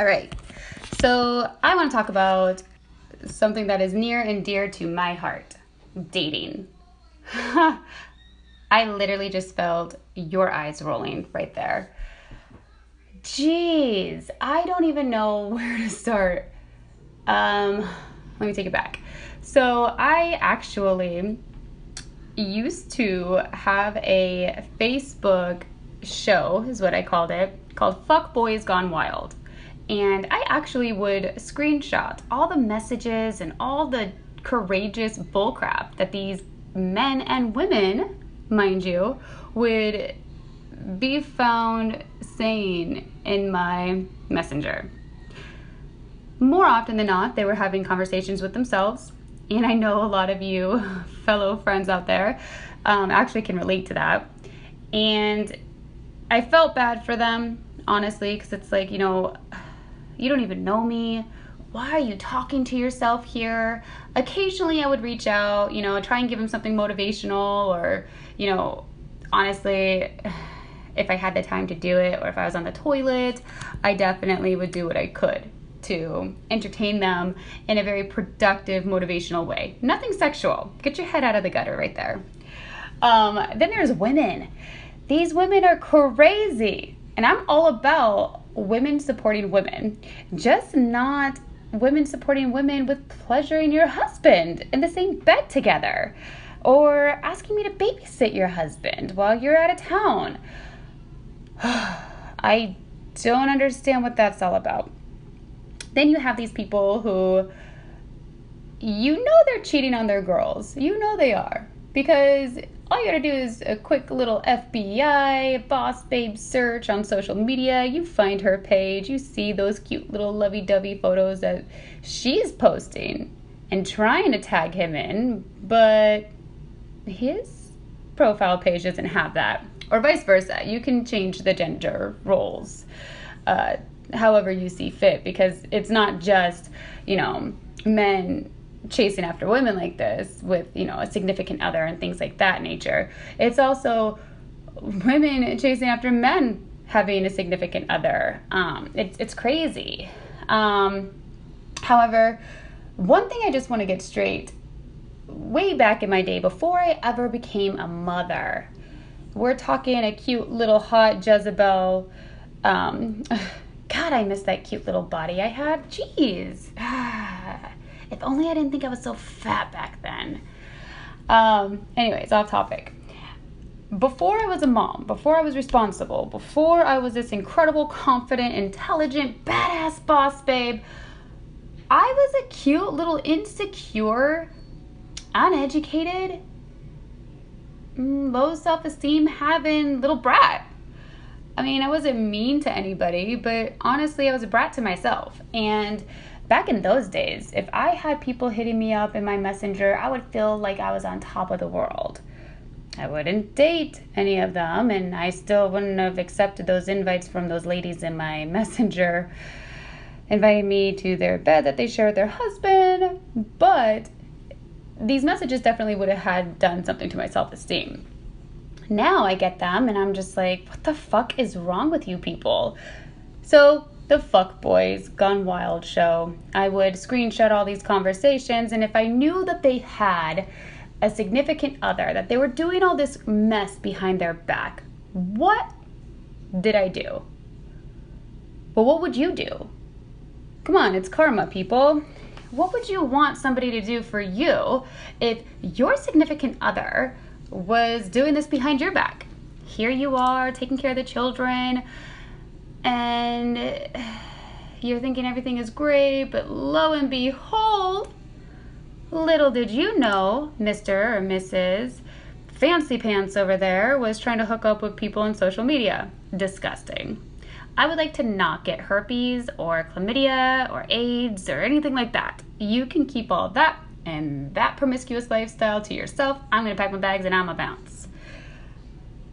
All right. So, I want to talk about something that is near and dear to my heart dating. I literally just felt your eyes rolling right there. Jeez, I don't even know where to start. Um, let me take it back. So, I actually used to have a Facebook show, is what I called it, called Fuck Boys Gone Wild. And I actually would screenshot all the messages and all the courageous bullcrap that these men and women, mind you, would be found saying in my messenger. More often than not, they were having conversations with themselves. And I know a lot of you fellow friends out there um, actually can relate to that. And I felt bad for them, honestly, because it's like, you know, you don't even know me. Why are you talking to yourself here? Occasionally, I would reach out, you know, try and give them something motivational, or, you know, honestly, if I had the time to do it, or if I was on the toilet, I definitely would do what I could to entertain them in a very productive, motivational way. Nothing sexual. Get your head out of the gutter right there. Um, then there's women. These women are crazy. And I'm all about women supporting women, just not women supporting women with pleasuring your husband in the same bed together or asking me to babysit your husband while you're out of town. I don't understand what that's all about. Then you have these people who you know they're cheating on their girls. You know they are. Because all you gotta do is a quick little FBI boss babe search on social media. You find her page, you see those cute little lovey dovey photos that she's posting and trying to tag him in, but his profile page doesn't have that. Or vice versa. You can change the gender roles uh, however you see fit because it's not just, you know, men chasing after women like this with you know a significant other and things like that nature. It's also women chasing after men having a significant other. Um, it's, it's crazy. Um, however one thing i just want to get straight. Way back in my day before i ever became a mother we're talking a cute little hot jezebel um, god i miss that cute little body i had. Jeez If only I didn't think I was so fat back then. Um, anyways, off topic. Before I was a mom, before I was responsible, before I was this incredible, confident, intelligent, badass boss babe, I was a cute little insecure, uneducated, mm, low self esteem having little brat. I mean, I wasn't mean to anybody, but honestly, I was a brat to myself. And back in those days, if I had people hitting me up in my messenger, I would feel like I was on top of the world. I wouldn't date any of them, and I still wouldn't have accepted those invites from those ladies in my messenger inviting me to their bed that they share with their husband. But these messages definitely would have had done something to my self esteem. Now I get them, and I'm just like, what the fuck is wrong with you people? So the Fuck Boys Gone Wild show. I would screenshot all these conversations, and if I knew that they had a significant other, that they were doing all this mess behind their back, what did I do? Well, what would you do? Come on, it's karma, people. What would you want somebody to do for you if your significant other was doing this behind your back? Here you are, taking care of the children, and you're thinking everything is great, but lo and behold, little did you know, Mr. or Mrs. Fancy Pants over there was trying to hook up with people on social media. Disgusting. I would like to not get herpes or chlamydia or AIDS or anything like that. You can keep all that and that promiscuous lifestyle to yourself. I'm gonna pack my bags and I'm a bounce.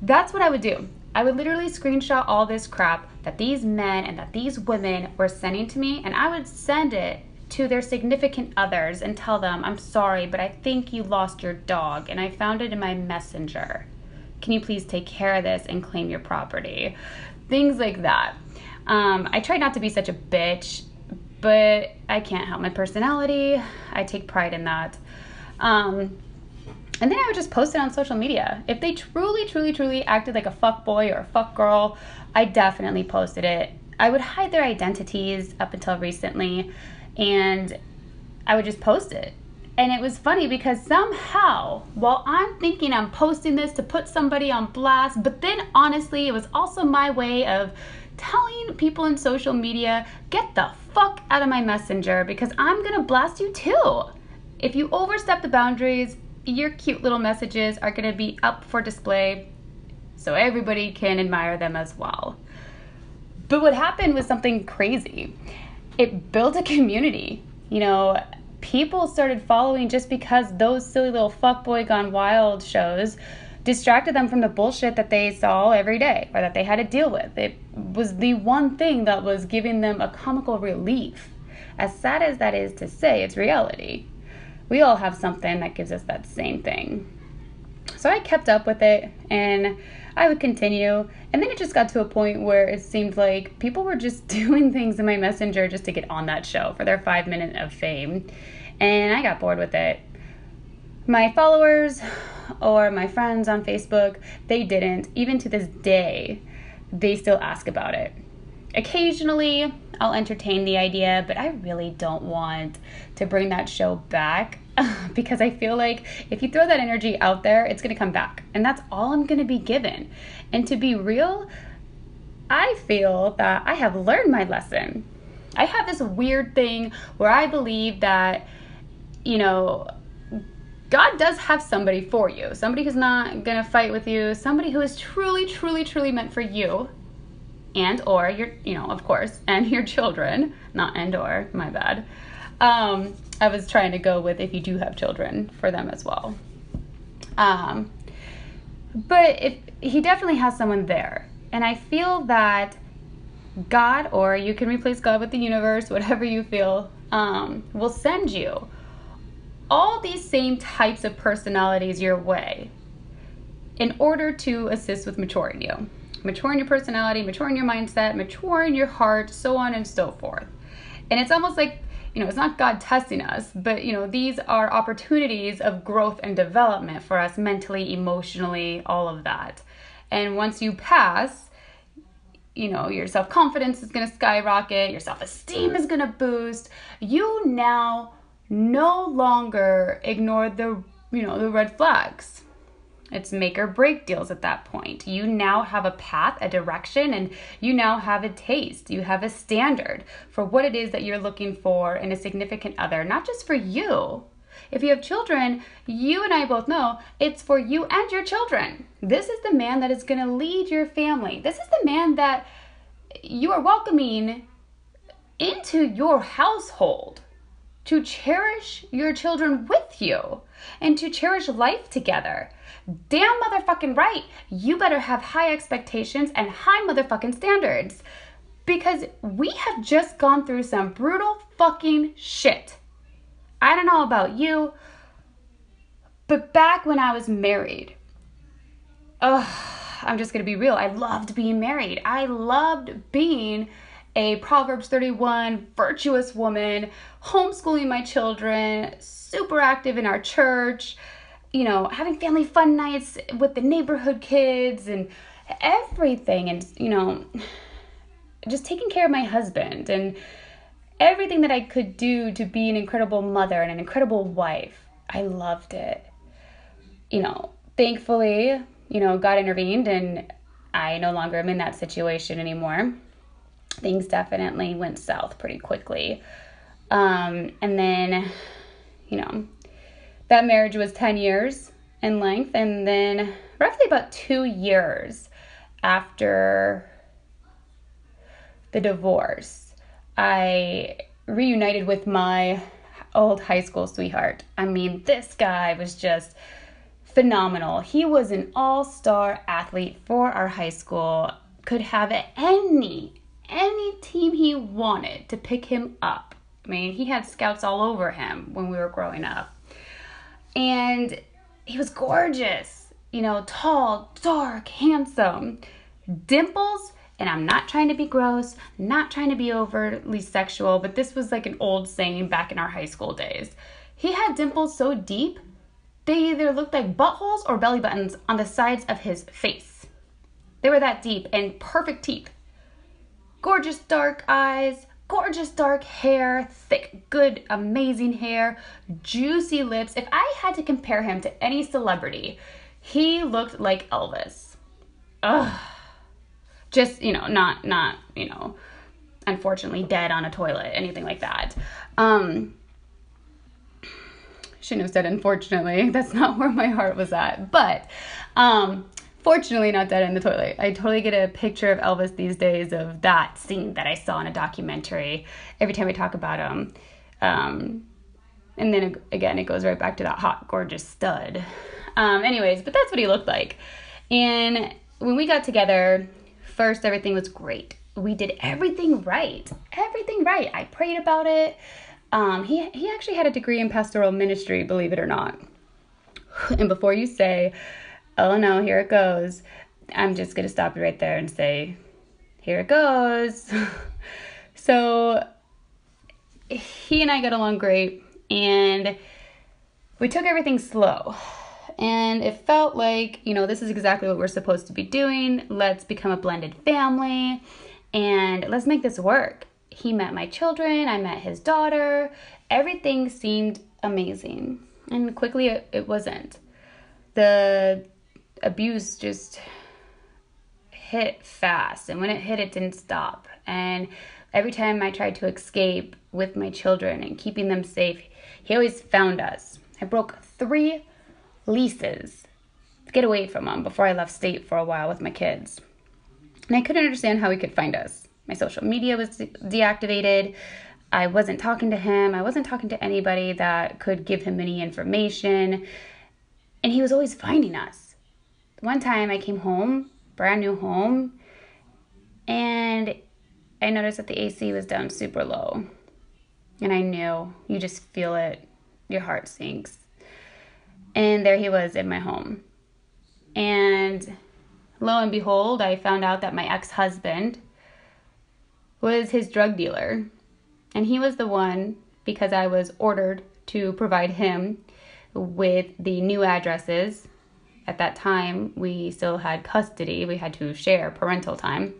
That's what I would do. I would literally screenshot all this crap that these men and that these women were sending to me, and I would send it to their significant others and tell them, I'm sorry, but I think you lost your dog, and I found it in my messenger. Can you please take care of this and claim your property? Things like that. Um, I try not to be such a bitch, but I can't help my personality. I take pride in that. Um, and then I would just post it on social media. If they truly, truly, truly acted like a fuck boy or a fuck girl, I definitely posted it. I would hide their identities up until recently, and I would just post it. And it was funny because somehow, while I'm thinking I'm posting this to put somebody on blast, but then honestly, it was also my way of telling people in social media, get the fuck out of my messenger because I'm gonna blast you too. If you overstep the boundaries, your cute little messages are gonna be up for display so everybody can admire them as well. But what happened was something crazy. It built a community. You know, people started following just because those silly little fuckboy gone wild shows distracted them from the bullshit that they saw every day or that they had to deal with. It was the one thing that was giving them a comical relief. As sad as that is to say, it's reality. We all have something that gives us that same thing. So I kept up with it and I would continue. And then it just got to a point where it seemed like people were just doing things in my messenger just to get on that show for their five minute of fame. And I got bored with it. My followers or my friends on Facebook, they didn't. Even to this day, they still ask about it. Occasionally, I'll entertain the idea, but I really don't want to bring that show back because I feel like if you throw that energy out there, it's going to come back. And that's all I'm going to be given. And to be real, I feel that I have learned my lesson. I have this weird thing where I believe that, you know, God does have somebody for you, somebody who's not going to fight with you, somebody who is truly, truly, truly meant for you and or your, you know, of course, and your children, not and or, my bad. Um, I was trying to go with if you do have children for them as well. Um, but if he definitely has someone there, and I feel that God, or you can replace God with the universe, whatever you feel, um, will send you all these same types of personalities your way in order to assist with maturing you. Mature in your personality, mature in your mindset, mature in your heart, so on and so forth. And it's almost like, you know, it's not God testing us, but, you know, these are opportunities of growth and development for us mentally, emotionally, all of that. And once you pass, you know, your self confidence is going to skyrocket, your self esteem is going to boost. You now no longer ignore the you know the red flags it's make or break deals at that point you now have a path a direction and you now have a taste you have a standard for what it is that you're looking for in a significant other not just for you if you have children, you and I both know it's for you and your children. This is the man that is going to lead your family. This is the man that you are welcoming into your household to cherish your children with you and to cherish life together. Damn motherfucking right. You better have high expectations and high motherfucking standards because we have just gone through some brutal fucking shit. I don't know about you, but back when I was married, ugh, I'm just gonna be real. I loved being married. I loved being a Proverbs 31 virtuous woman, homeschooling my children, super active in our church, you know, having family fun nights with the neighborhood kids and everything. And, you know, just taking care of my husband and everything that I could do to be an incredible mother and an incredible wife. I loved it. You know, thankfully, you know, God intervened and I no longer am in that situation anymore things definitely went south pretty quickly. Um, and then, you know, that marriage was 10 years in length. And then, roughly about two years after the divorce, I reunited with my old high school sweetheart. I mean, this guy was just phenomenal. He was an all star athlete for our high school, could have any any team he wanted to pick him up. I mean, he had scouts all over him when we were growing up. And he was gorgeous, you know, tall, dark, handsome, dimples and I'm not trying to be gross, not trying to be overly sexual, but this was like an old saying back in our high school days. He had dimples so deep, they either looked like buttholes or belly buttons on the sides of his face. They were that deep and perfect teeth. Gorgeous dark eyes, gorgeous dark hair, thick, good, amazing hair, juicy lips. If I had to compare him to any celebrity, he looked like Elvis. Ugh. Just, you know, not, not, you know, unfortunately dead on a toilet, anything like that. Um, shouldn't have said unfortunately. That's not where my heart was at. But, um, fortunately not dead in the toilet. I totally get a picture of Elvis these days of that scene that I saw in a documentary every time I talk about him. Um, and then again, it goes right back to that hot, gorgeous stud. Um, anyways, but that's what he looked like. And when we got together, first everything was great. We did everything right. Everything right. I prayed about it. Um, he, he actually had a degree in pastoral ministry, believe it or not. And before you say, oh no, here it goes, I'm just going to stop you right there and say, here it goes. so he and I got along great, and we took everything slow. And it felt like, you know, this is exactly what we're supposed to be doing. Let's become a blended family and let's make this work. He met my children, I met his daughter. Everything seemed amazing. And quickly, it, it wasn't. The abuse just hit fast. And when it hit, it didn't stop. And every time I tried to escape with my children and keeping them safe, he always found us. I broke three leases to get away from him before I left state for a while with my kids. And I couldn't understand how he could find us. My social media was de- deactivated. I wasn't talking to him. I wasn't talking to anybody that could give him any information. And he was always finding us one time I came home, brand new home, and I noticed that the AC was down super low. And I knew you just feel it, your heart sinks. And there he was in my home. And lo and behold, I found out that my ex husband was his drug dealer. And he was the one, because I was ordered to provide him with the new addresses at that time we still had custody, we had to share parental time.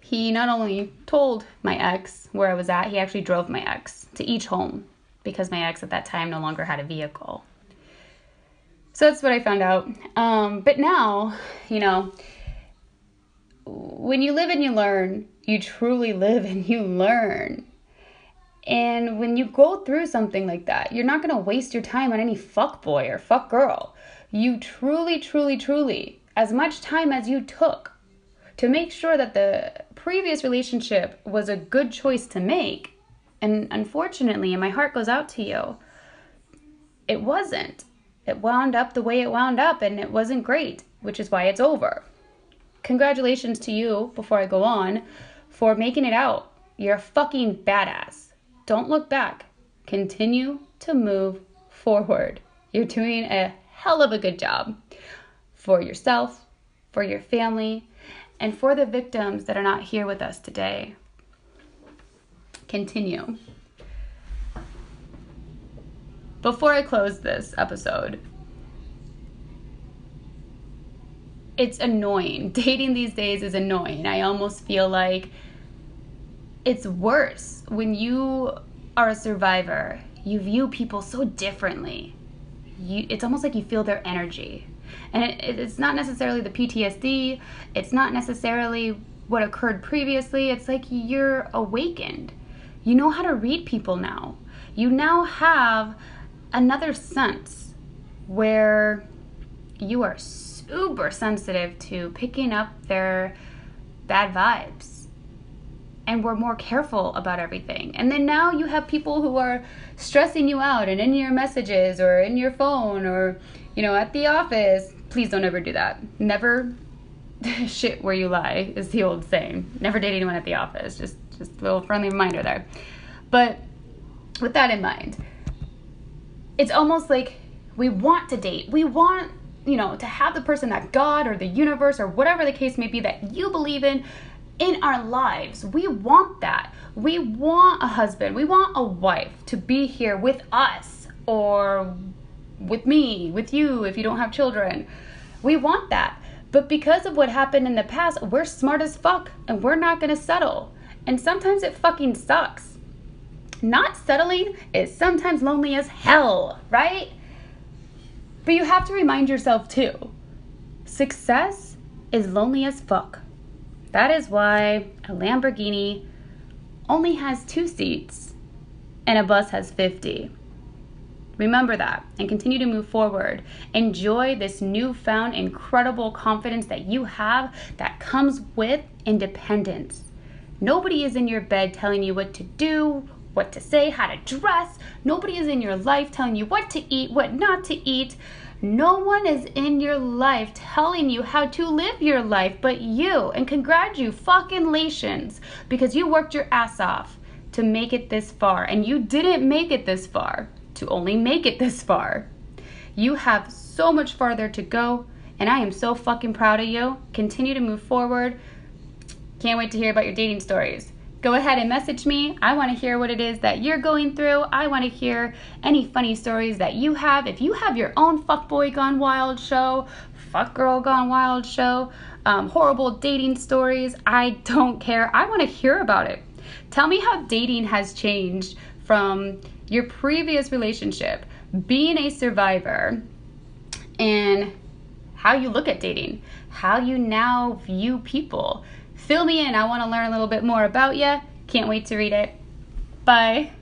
He not only told my ex where I was at, he actually drove my ex to each home because my ex at that time no longer had a vehicle. So that's what I found out. Um, but now, you know, when you live and you learn, you truly live and you learn. And when you go through something like that, you're not going to waste your time on any fuck boy or fuck girl you truly, truly, truly, as much time as you took to make sure that the previous relationship was a good choice to make, and unfortunately, and my heart goes out to you, it wasn't. It wound up the way it wound up, and it wasn't great, which is why it's over. Congratulations to you, before I go on, for making it out. You're a fucking badass. Don't look back. Continue to move forward. You're doing a hell of a good job for yourself, for your family, and for the victims that are not here with us today. Continue. Before I close this episode, it's annoying. Dating these days is annoying. I almost feel like it's worse when you are a survivor. You view people so differently you it's almost like you feel their energy. And it, it's not necessarily the ptsd it's not necessarily what occurred previously. It's like you're awakened. You know how to read people now. You now have another sense where you are super sensitive to picking up their bad vibes and we're more careful about everything. And then now you have people who are stressing you out and in your messages or in your phone or, you know, at the office. Please don't ever do that. Never shit where you lie is the old saying. Never date anyone at the office. Just just a little friendly reminder there. But with that in mind, it's almost like we want to date. We want you know, to have the person that God or the universe or whatever the case may be that you believe in in our lives. We want that. We want a husband, we want a wife to be here with us or with me, with you if you don't have children. We want that. But because of what happened in the past, we're smart as fuck and we're not gonna settle. And sometimes it fucking sucks. Not settling is sometimes lonely as hell, right? But you have to remind yourself too success is lonely as fuck. That is why a Lamborghini only has two seats and a bus has 50. Remember that and continue to move forward. Enjoy this newfound incredible confidence that you have that comes with independence. Nobody is in your bed telling you what to do, what to say, how to dress. Nobody is in your life telling you what to eat, what not to eat. No one is in your life telling you how to live your life but you. And congratulations because you worked your ass off to make it this far. And you didn't make it this far to only make it this far. You have so much farther to go, and I am so fucking proud of you. Continue to move forward. Can't wait to hear about your dating stories. Go ahead and message me. I want to hear what it is that you're going through. I want to hear any funny stories that you have. If you have your own fuckboy gone wild show, fuck girl gone wild show, um, horrible dating stories, I don't care. I want to hear about it. Tell me how dating has changed from your previous relationship, being a survivor, and how you look at dating, how you now view people. Fill me in. I want to learn a little bit more about you. Can't wait to read it. Bye.